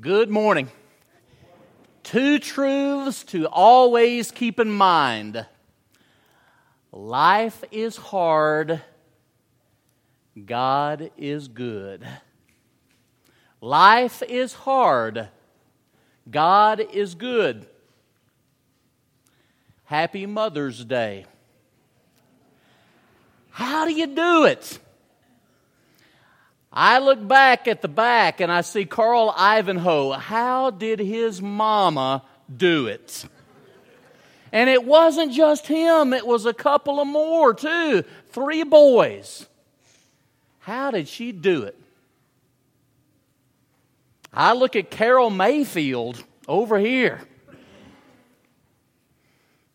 Good morning. Two truths to always keep in mind life is hard, God is good. Life is hard, God is good. Happy Mother's Day. How do you do it? I look back at the back and I see Carl Ivanhoe. How did his mama do it? And it wasn't just him, it was a couple of more too. Three boys. How did she do it? I look at Carol Mayfield over here.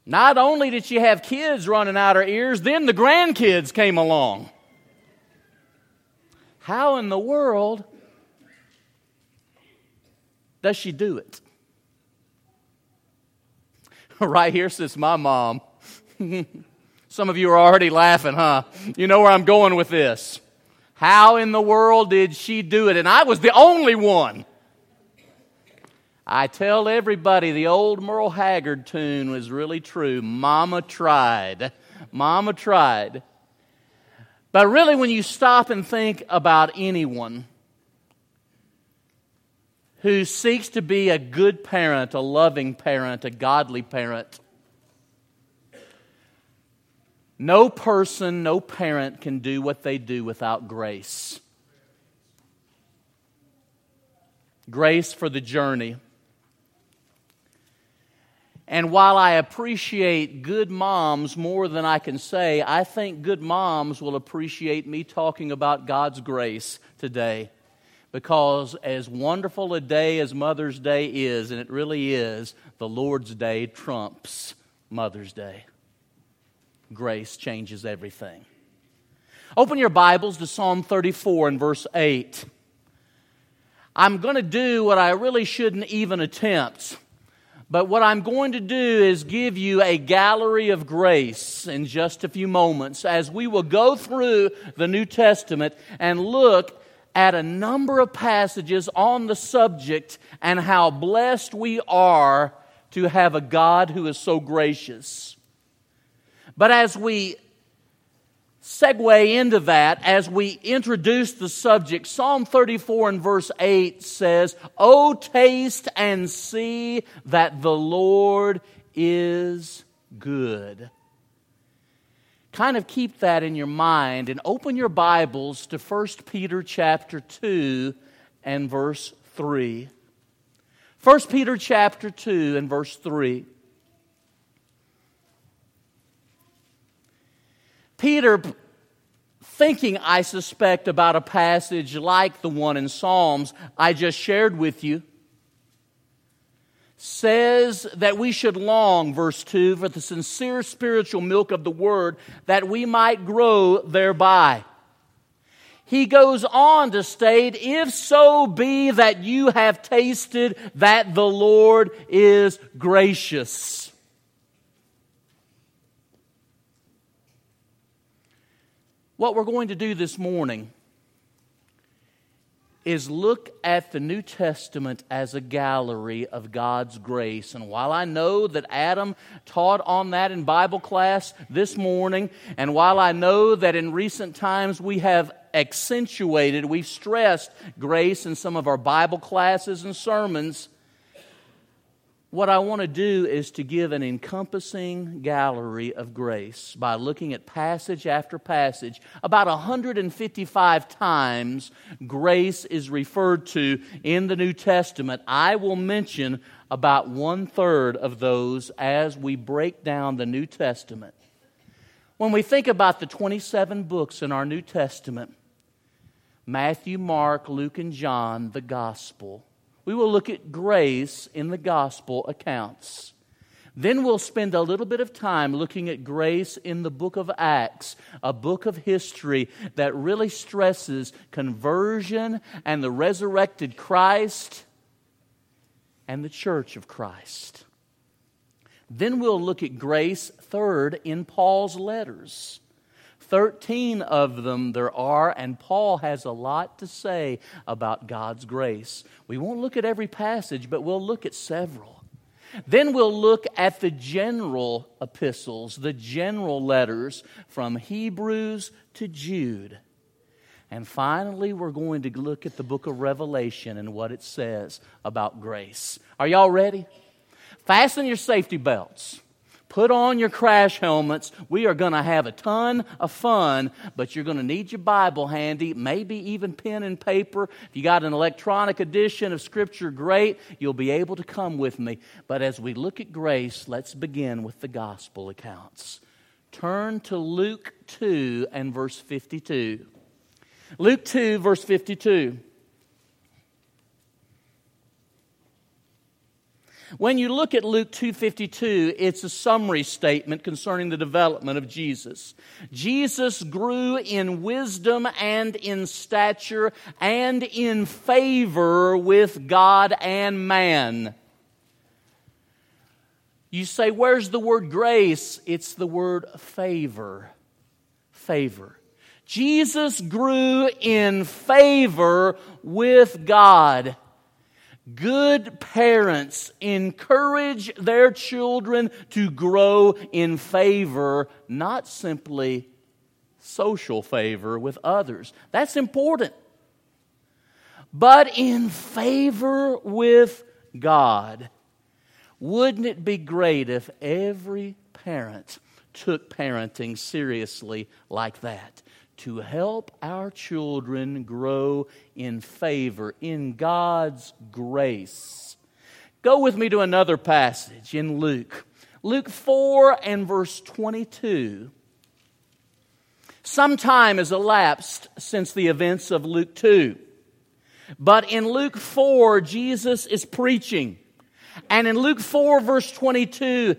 Not only did she have kids running out her ears, then the grandkids came along. How in the world does she do it? right here sits my mom. Some of you are already laughing, huh? You know where I'm going with this. How in the world did she do it? And I was the only one. I tell everybody the old Merle Haggard tune was really true. Mama tried. Mama tried. But really, when you stop and think about anyone who seeks to be a good parent, a loving parent, a godly parent, no person, no parent can do what they do without grace. Grace for the journey. And while I appreciate good moms more than I can say, I think good moms will appreciate me talking about God's grace today. Because as wonderful a day as Mother's Day is, and it really is, the Lord's Day trumps Mother's Day. Grace changes everything. Open your Bibles to Psalm 34 and verse 8. I'm going to do what I really shouldn't even attempt. But what I'm going to do is give you a gallery of grace in just a few moments as we will go through the New Testament and look at a number of passages on the subject and how blessed we are to have a God who is so gracious. But as we segue into that as we introduce the subject. Psalm 34 and verse 8 says, Oh, taste and see that the Lord is good. Kind of keep that in your mind and open your Bibles to 1 Peter chapter 2 and verse 3. 1 Peter chapter 2 and verse 3. Peter, thinking, I suspect, about a passage like the one in Psalms I just shared with you, says that we should long, verse 2, for the sincere spiritual milk of the Word, that we might grow thereby. He goes on to state, if so be that you have tasted that the Lord is gracious. What we're going to do this morning is look at the New Testament as a gallery of God's grace. And while I know that Adam taught on that in Bible class this morning, and while I know that in recent times we have accentuated, we've stressed grace in some of our Bible classes and sermons, what I want to do is to give an encompassing gallery of grace by looking at passage after passage. About 155 times grace is referred to in the New Testament. I will mention about one third of those as we break down the New Testament. When we think about the 27 books in our New Testament Matthew, Mark, Luke, and John, the Gospel we will look at grace in the gospel accounts. Then we'll spend a little bit of time looking at grace in the book of Acts, a book of history that really stresses conversion and the resurrected Christ and the church of Christ. Then we'll look at grace, third, in Paul's letters. 13 of them there are, and Paul has a lot to say about God's grace. We won't look at every passage, but we'll look at several. Then we'll look at the general epistles, the general letters from Hebrews to Jude. And finally, we're going to look at the book of Revelation and what it says about grace. Are y'all ready? Fasten your safety belts. Put on your crash helmets. We are going to have a ton of fun, but you're going to need your Bible handy, maybe even pen and paper. If you got an electronic edition of Scripture, great. You'll be able to come with me. But as we look at grace, let's begin with the gospel accounts. Turn to Luke 2 and verse 52. Luke 2, verse 52. When you look at Luke 2:52, it's a summary statement concerning the development of Jesus. Jesus grew in wisdom and in stature and in favor with God and man. You say, Where's the word grace? It's the word favor. Favor. Jesus grew in favor with God Good parents encourage their children to grow in favor, not simply social favor with others. That's important. But in favor with God. Wouldn't it be great if every parent took parenting seriously like that? To help our children grow in favor, in God's grace. Go with me to another passage in Luke. Luke 4 and verse 22. Some time has elapsed since the events of Luke 2. But in Luke 4, Jesus is preaching. And in Luke 4, verse 22,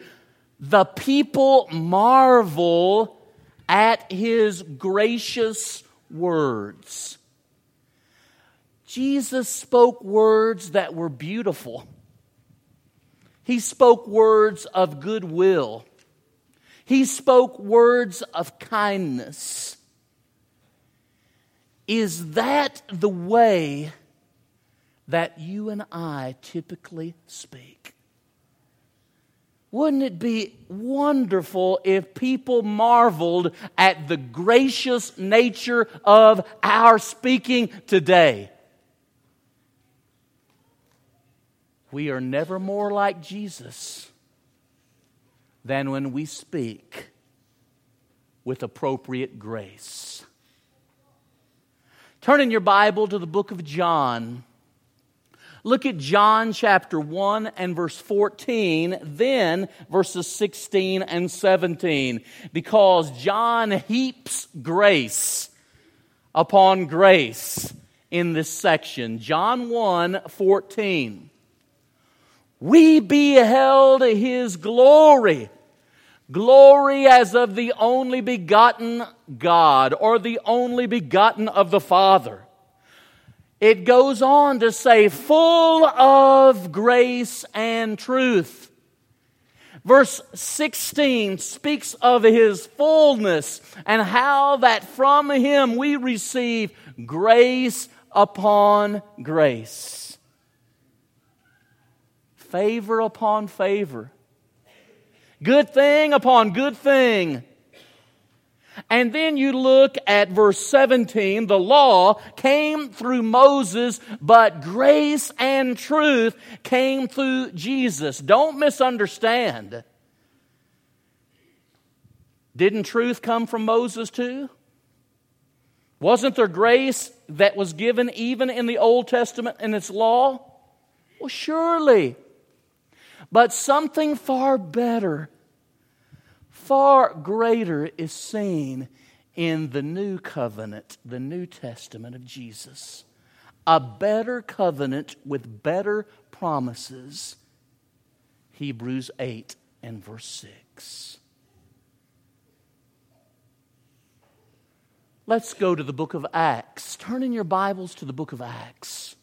the people marvel at his gracious words. Jesus spoke words that were beautiful. He spoke words of goodwill. He spoke words of kindness. Is that the way that you and I typically speak? Wouldn't it be wonderful if people marveled at the gracious nature of our speaking today? We are never more like Jesus than when we speak with appropriate grace. Turn in your Bible to the book of John. Look at John chapter 1 and verse 14, then verses 16 and 17, because John heaps grace upon grace in this section. John 1 14. We beheld his glory. Glory as of the only begotten God or the only begotten of the Father it goes on to say, full of grace and truth. Verse 16 speaks of his fullness and how that from him we receive grace upon grace. Favor upon favor. Good thing upon good thing. And then you look at verse 17. The law came through Moses, but grace and truth came through Jesus. Don't misunderstand. Didn't truth come from Moses too? Wasn't there grace that was given even in the Old Testament in its law? Well, surely. But something far better far greater is seen in the new covenant, the New Testament of Jesus. A better covenant with better promises. Hebrews 8 and verse 6. Let's go to the book of Acts. Turn in your Bibles to the book of Acts.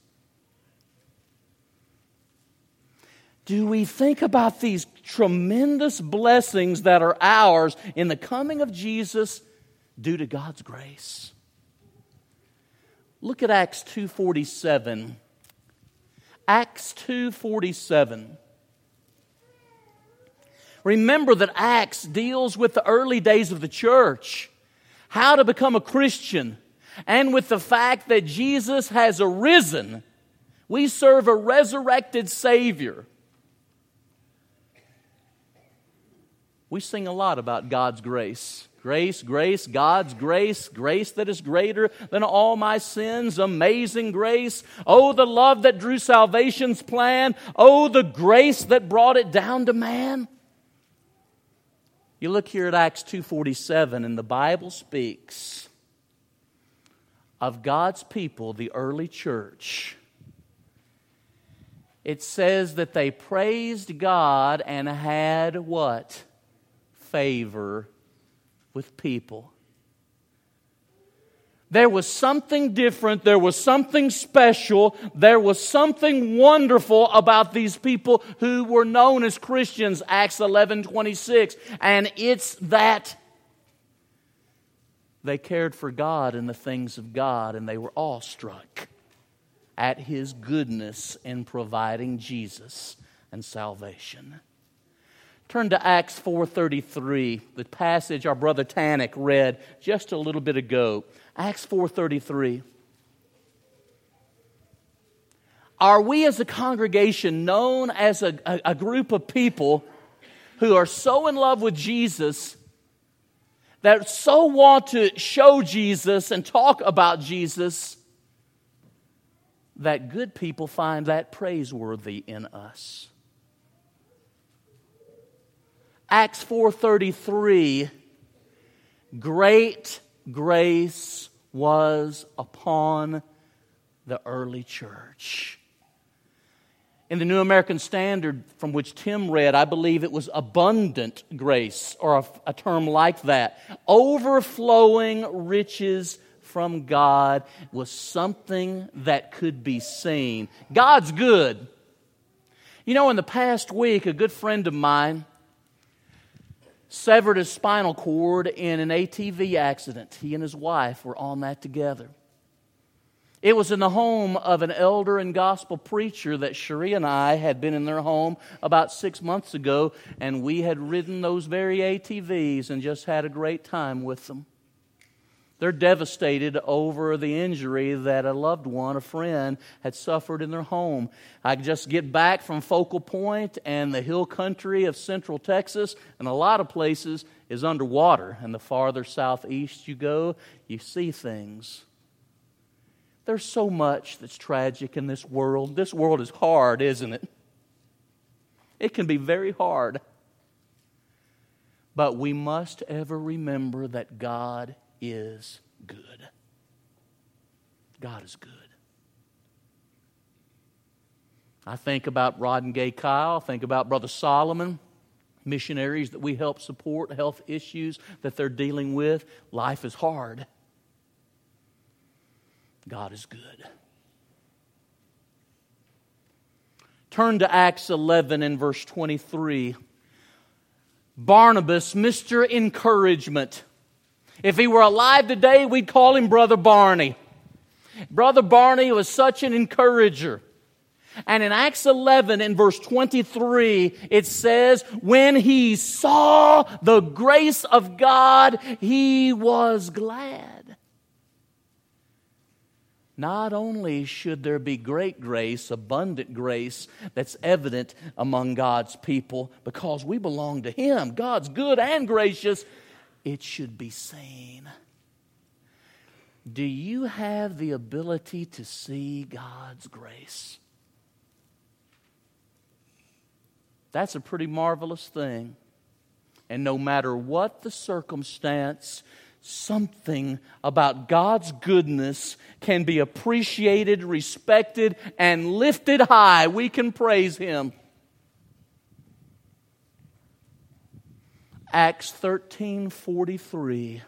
Do we think about these tremendous blessings that are ours in the coming of Jesus due to God's grace. Look at Acts 2:47. Acts 2:47. Remember that Acts deals with the early days of the church, how to become a Christian, and with the fact that Jesus has arisen. We serve a resurrected Savior. We sing a lot about God's grace. Grace, grace, God's grace, grace that is greater than all my sins, amazing grace. Oh, the love that drew salvation's plan. Oh, the grace that brought it down to man. You look here at Acts 2:47 and the Bible speaks of God's people, the early church. It says that they praised God and had what? Favor with people. There was something different. There was something special. There was something wonderful about these people who were known as Christians, Acts 11 26. And it's that they cared for God and the things of God, and they were awestruck at His goodness in providing Jesus and salvation. Turn to Acts 4:33, the passage our brother Tannick read just a little bit ago. Acts 4:33. Are we as a congregation known as a, a, a group of people who are so in love with Jesus that so want to show Jesus and talk about Jesus that good people find that praiseworthy in us? Acts 4:33 Great grace was upon the early church. In the New American Standard, from which Tim read, I believe it was abundant grace, or a, a, term like that. Overflowing riches from God was something that could be seen. God's good. You know, in the past week, a good friend of mine severed his spinal cord in an ATV accident. He and his wife were on that together. It was in the home of an elder and gospel preacher that Cherie and I had been in their home about six months ago, and we had ridden those very ATVs and just had a great time with them. They're devastated over the injury that a loved one, a friend, had suffered in their home. I just get back from Focal Point and the hill country of central Texas, and a lot of places is underwater. And the farther southeast you go, you see things. There's so much that's tragic in this world. This world is hard, isn't it? It can be very hard. But we must ever remember that God is good. God is good. I think about Rod and Gay Kyle, think about Brother Solomon, missionaries that we help support, health issues that they're dealing with. Life is hard. God is good. Turn to Acts 11 and verse 23. Barnabas, Mr. Encouragement. If he were alive today, we'd call him Brother Barney. Brother Barney was such an encourager. And in Acts 11, in verse 23, it says, When he saw the grace of God, he was glad. Not only should there be great grace, abundant grace that's evident among God's people because we belong to Him, God's good and gracious, it should be seen. Do you have the ability to see God's grace? That's a pretty marvelous thing. And no matter what the circumstance, something about God's goodness can be appreciated, respected, and lifted high. We can praise Him. Acts 13 43.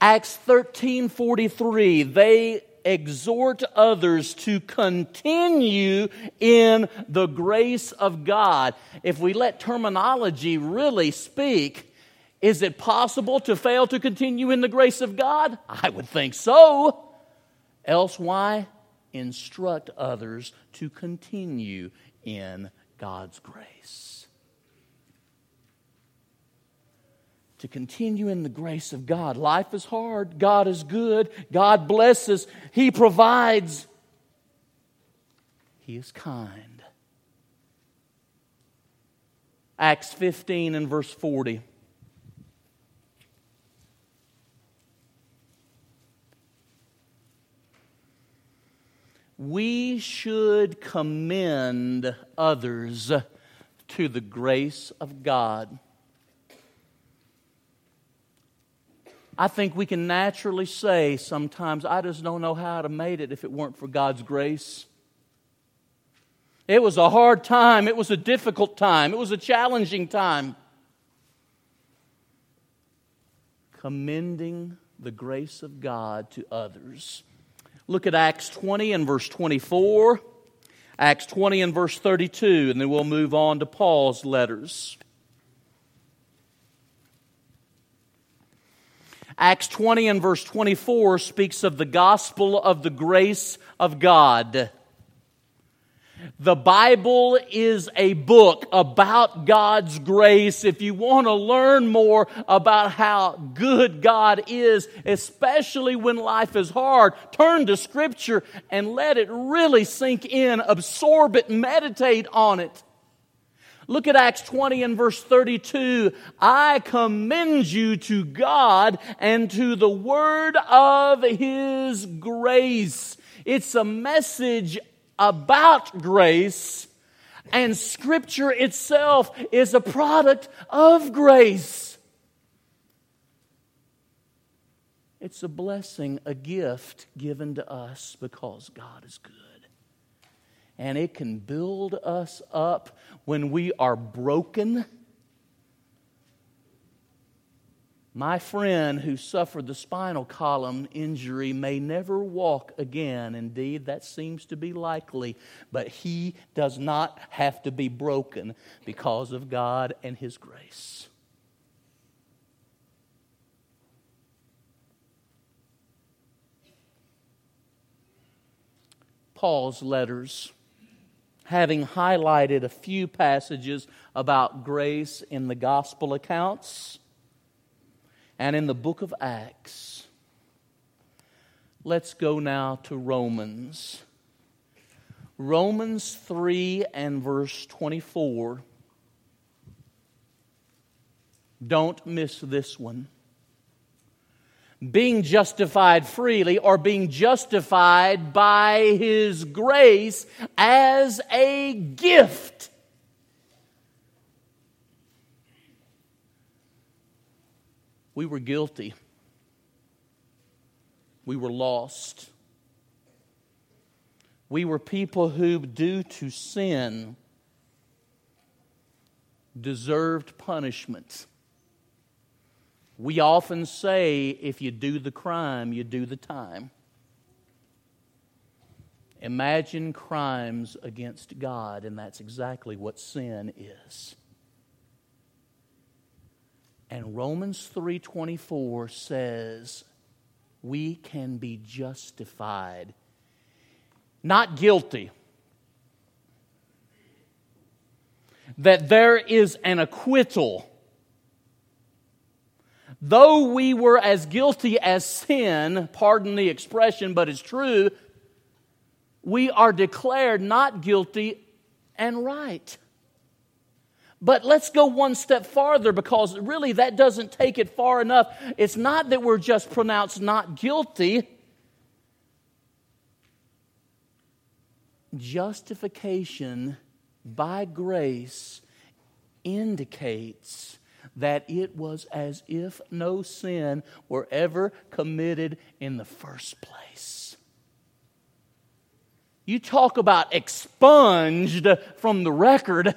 Acts 13 43. They exhort others to continue in the grace of God. If we let terminology really speak, is it possible to fail to continue in the grace of God? I would think so. Else, why instruct others to continue in God's grace? To continue in the grace of God. Life is hard. God is good. God blesses. He provides. He is kind. Acts 15 and verse 40. We should commend others to the grace of God. I think we can naturally say sometimes, I just don't know how I'd have made it if it weren't for God's grace. It was a hard time. It was a difficult time. It was a challenging time. Commending the grace of God to others Look at Acts 20 and verse 24, Acts 20 and verse 32, and then we'll move on to Paul's letters. Acts 20 and verse 24 speaks of the gospel of the grace of God. The Bible is a book about God's grace. If you want to learn more about how good God is, especially when life is hard, turn to Scripture and let it really sink in, absorb it, meditate on it. Look at Acts 20 and verse 32. I commend you to God and to the word of His grace. It's a message about grace, and Scripture itself is a product of grace. It's a blessing, a gift given to us because God is good. And it can build us up when we are broken My friend who suffered the spinal column injury may never walk again. Indeed, that seems to be likely. But he does not have to be broken because of God and His grace. Paul's letters, having highlighted a few passages about grace in the gospel accounts and in the book of Acts. Let's go now to Romans. Romans 3 and verse 24. Don't miss this one. Being justified freely or being justified by His grace as a gift We were guilty. We were lost. We were people who, due to sin, deserved punishment. We often say if you do the crime, you do the time. Imagine crimes against God, and that's exactly what sin is. And Romans 3:24 says we can be justified, not guilty. That there is an acquittal. Though we were as guilty as sin, pardon the expression, but it's true, we are declared not guilty and right. But let's go one step farther because really that doesn't take it far enough. It's not that we're just pronounced not guilty. Justification by grace indicates that it was as if no sin were ever committed in the first place. You talk about expunged from the record.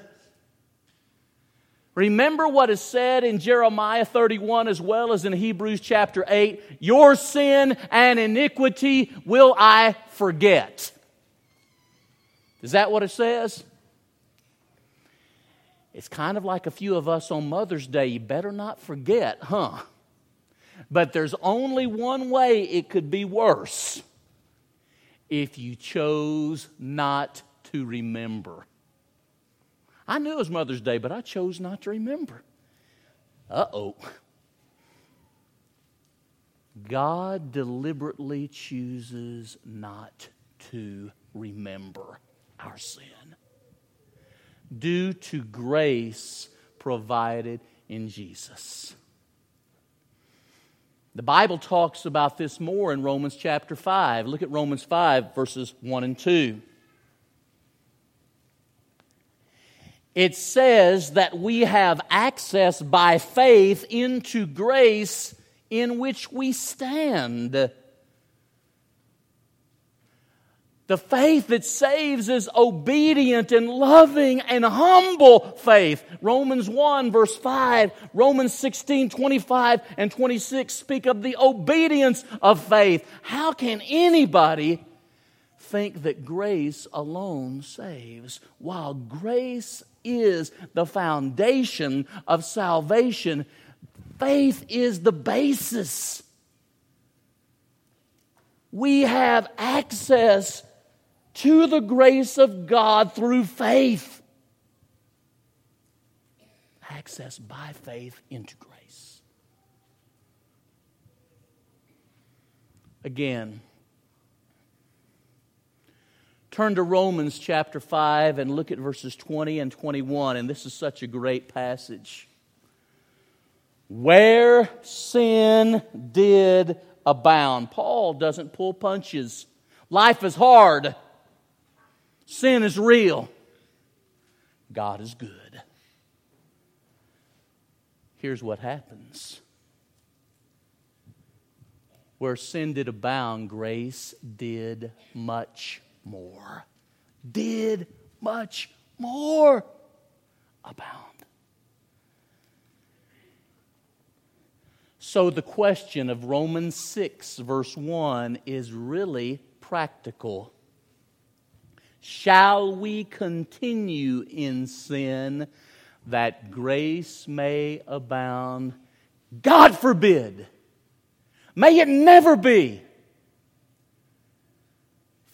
Remember what is said in Jeremiah 31 as well as in Hebrews chapter 8 Your sin and iniquity will I forget. Is that what it says? It's kind of like a few of us on Mother's Day. You better not forget, huh? But there's only one way it could be worse if you chose not to remember. I knew it was Mother's Day, but I chose not to remember. Uh oh. God deliberately chooses not to remember our sin due to grace provided in Jesus. The Bible talks about this more in Romans chapter 5. Look at Romans 5, verses 1 and 2. It says that we have access by faith into grace in which we stand. The faith that saves is obedient and loving and humble faith. Romans 1 verse 5, Romans 16, 25 and 26 speak of the obedience of faith. How can anybody think that grace alone saves while grace is the foundation of salvation? Faith is the basis. We have access to the grace of God through faith. Access by faith into grace. Again, turn to Romans chapter 5 and look at verses 20 and 21, and this is such a great passage. Where sin did abound. Paul doesn't pull punches. Life is hard. Sin is real. God is good. Here's what happens where sin did abound, grace did much more. Did much more abound. So the question of Romans 6, verse 1, is really practical. Shall we continue in sin that grace may abound? God forbid. May it never be.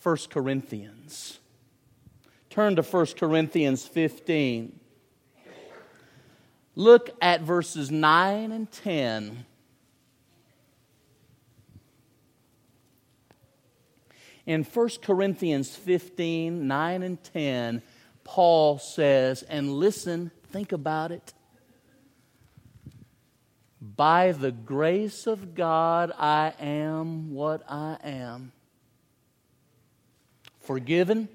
1 Corinthians. Turn to 1 Corinthians 15. Look at verses 9 and 10. In 1 Corinthians 15 9 and 10, Paul says, and listen, think about it. By the grace of God, I am what I am. Forgiven,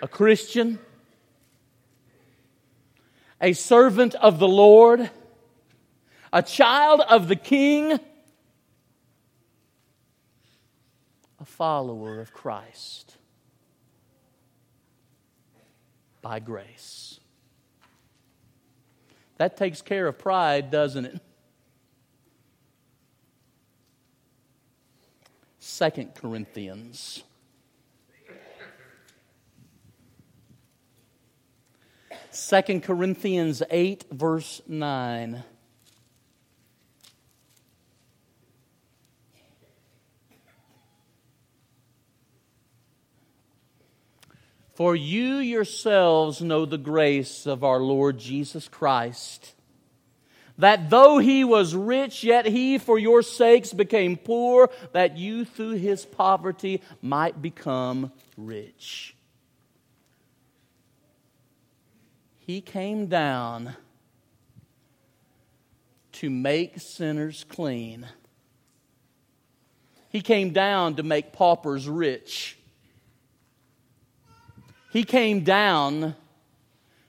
a Christian, a servant of the Lord, a child of the King a follower of Christ by grace. That takes care of pride, doesn't it? Second Corinthians. Second Corinthians 8, verse 9. For you yourselves know the grace of our Lord Jesus Christ, that though he was rich, yet he for your sakes became poor, that you through his poverty might become rich. He came down to make sinners clean. He came down to make paupers rich. He came down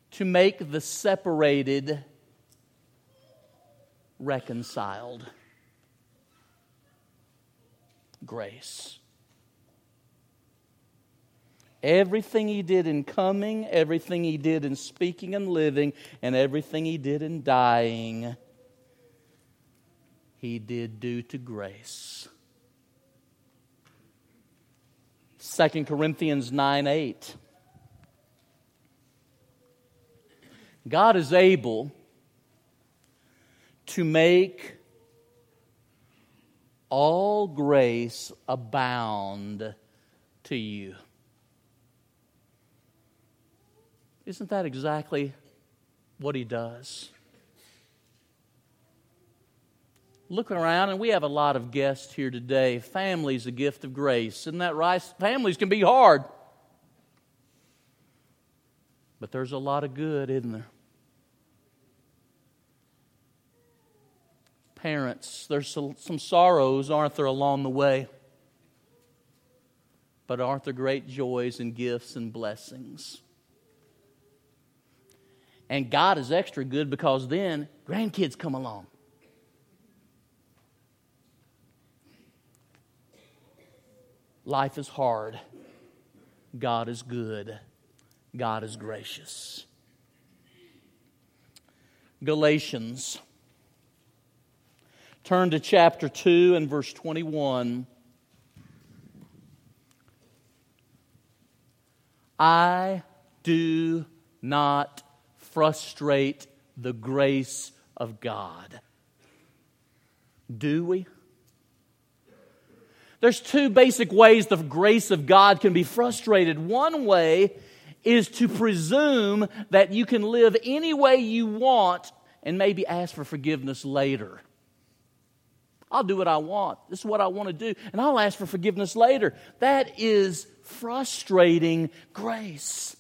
to make the separated reconciled. Grace. Everything he did in coming, everything he did in speaking and living, and everything he did in dying, he did due to grace. 2 Corinthians 9 8. God is able to make all grace abound to you. Isn't that exactly what he does? Looking around, and we have a lot of guests here today. Family's a gift of grace. Isn't that right? Families can be hard. But there's a lot of good, isn't there? Parents, there's some sorrows, aren't there, along the way? But aren't there great joys and gifts and blessings? And God is extra good because then grandkids come along. Life is hard. God is good. God is gracious. Galatians. Turn to chapter 2 and verse 21. I do not frustrate the grace of God. Do we? There's two basic ways the grace of God can be frustrated. One way is to presume that you can live any way you want and maybe ask for forgiveness later. I'll do what I want. This is what I want to do, and I'll ask for forgiveness later. That is frustrating grace.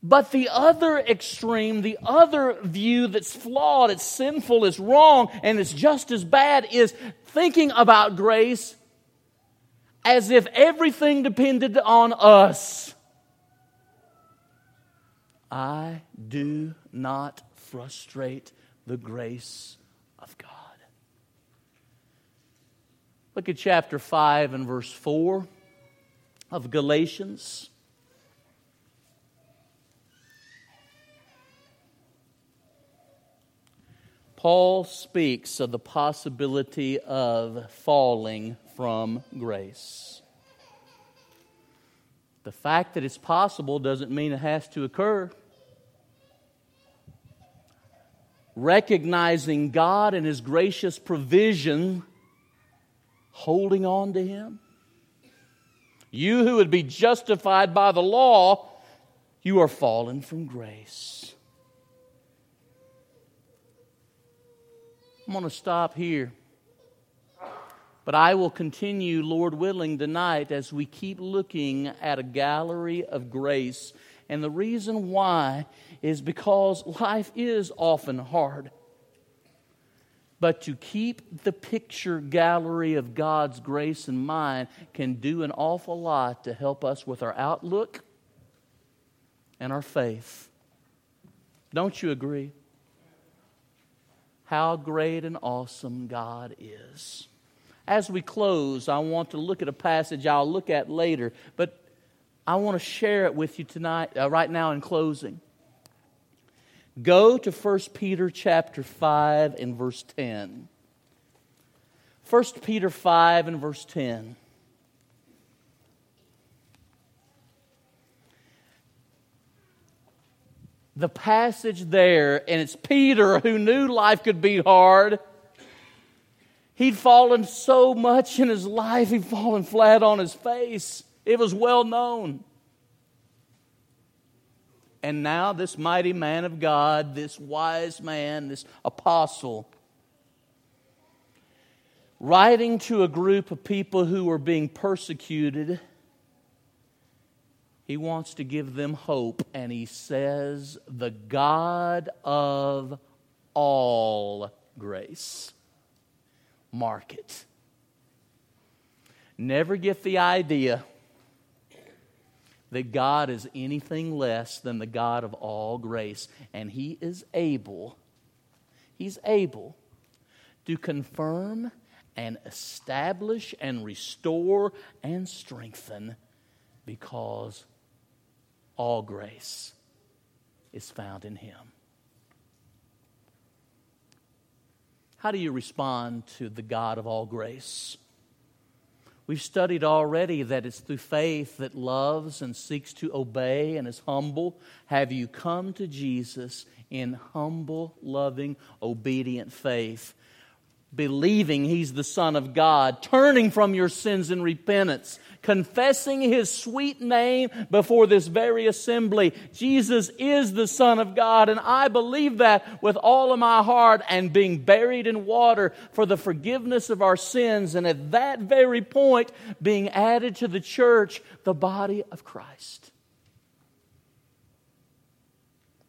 But the other extreme, the other view that's flawed, it's sinful, it's wrong, and it's just as bad is thinking about grace as if everything depended on us. I do not frustrate the grace of God. Look at chapter 5 and verse 4 of Galatians. Paul speaks of the possibility of falling from grace. The fact that it's possible doesn't mean it has to occur. Recognizing God and His gracious provision, holding on to Him. You who would be justified by the law, you are fallen from grace. I'm going to stop here. But I will continue, Lord willing, tonight as we keep looking at a gallery of grace. And the reason why is because life is often hard. But to keep the picture gallery of God's grace in mind can do an awful lot to help us with our outlook and our faith. Don't you agree? how great and awesome God is. As we close, I want to look at a passage I'll look at later, but I want to share it with you tonight, uh, right now in closing. Go to 1 Peter chapter 5 and verse 10. 1 Peter 5 and verse 10. the passage there, and it's Peter who knew life could be hard. He'd fallen so much in his life, he'd fallen flat on his face. It was well known. And now, this mighty man of God, this wise man, this apostle, writing to a group of people who were being persecuted he wants to give them hope, and he says, The God of all grace. Mark it. Never get the idea that God is anything less than the God of all grace, and He is able, He's able to confirm and establish and restore and strengthen because all grace is found in Him. How do you respond to the God of all grace? We've studied already that it's through faith that loves and seeks to obey and is humble. Have you come to Jesus in humble, loving, obedient faith? Believing he's the Son of God, turning from your sins in repentance, confessing his sweet name before this very assembly. Jesus is the Son of God, and I believe that with all of my heart, and being buried in water for the forgiveness of our sins, and at that very point, being added to the church, the body of Christ.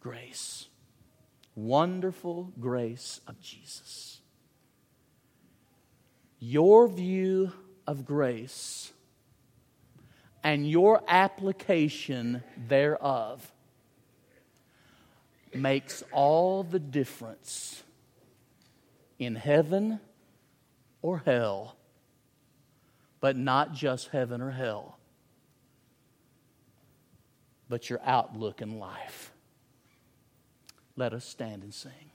Grace. Wonderful grace of Jesus your view of grace and your application thereof makes all the difference in heaven or hell, but not just heaven or hell, but your outlook in life. Let us stand and sing.